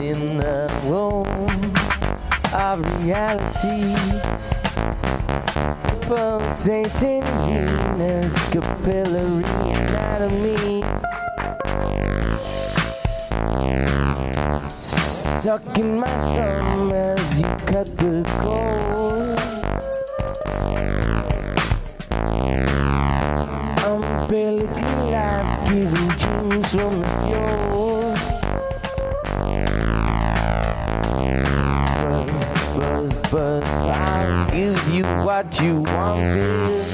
In the womb of reality. Pulsating venous capillary anatomy. Stuck in my thumb as you cut the cord. Umbilical life giving dreams from the floor. But, but, but I'll give you what you wanted.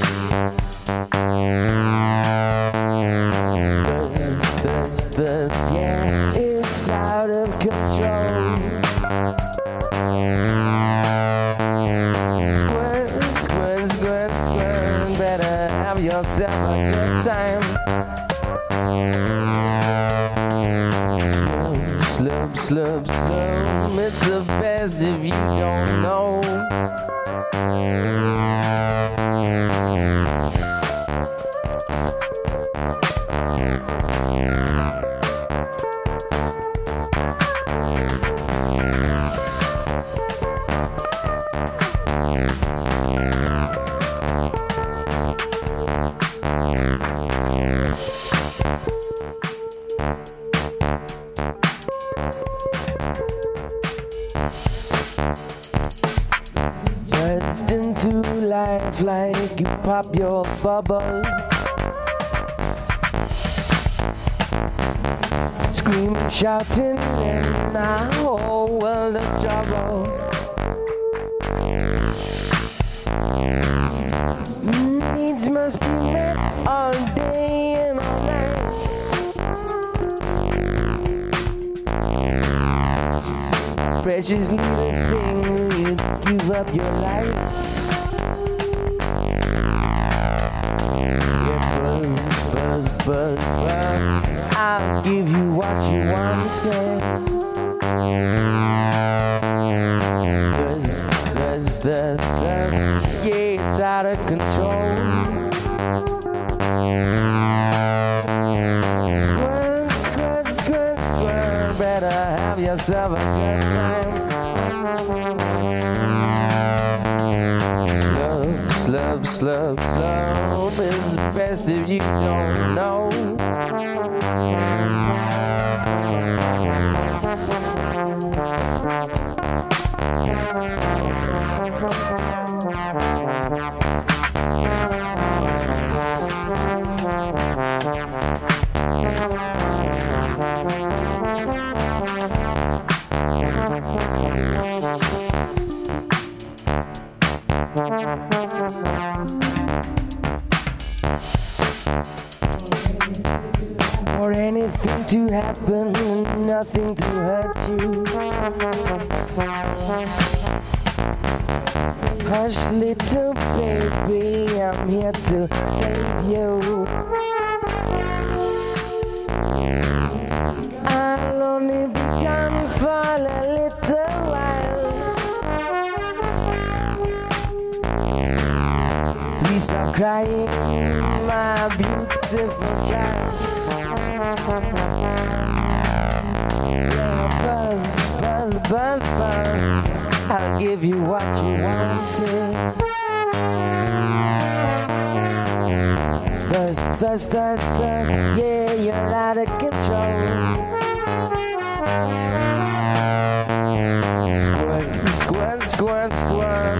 Yeah, it's out of control. Yourself a good time. Slow, slow, slow. It's the best if you don't know. Life like you pop your bubble. Screaming, shouting in a whole world of trouble. Needs must be met all day and all night. Precious little thing, you give up your life. Wanted. Cause, cause the, the, yeah, it's out of control. Squirt, squirt, squirt, squirt. Better have yourself a good time. Slow, slow, slow, slow. It's best if you don't know. Anything to happen and nothing to hurt you. Hush, little baby, I'm here to save you. I'll only be gone for a little while. Please stop crying, my beautiful child. I'll give you what you wanted. Thirst. Yeah, you're out of control.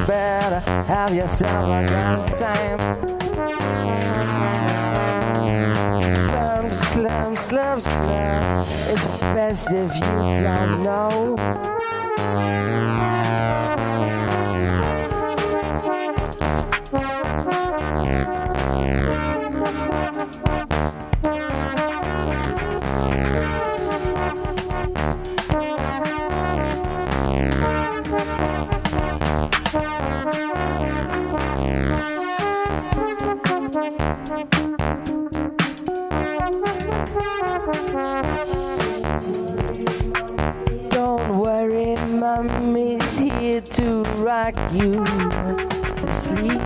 Better have yourself a good time. Slum, slum. It's best if you don't know. Rock you to sleep.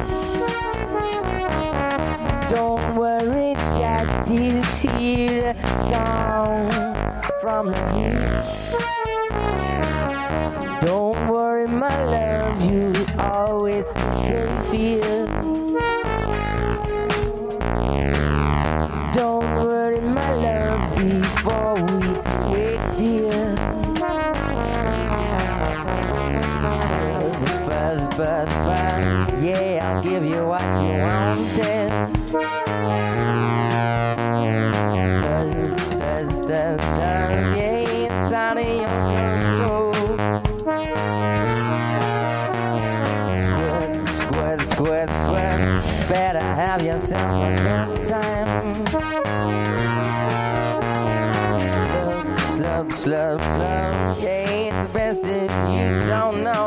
Don't worry, Daddy's here. Song from the give you what you wanted. Buzz, buzz, buzz, yeah, it's out of your control. Squirt, squirt, squirt, better have yourself a good time. Slow, slow, slow, yeah, it's best if you don't know.